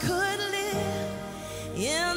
could live in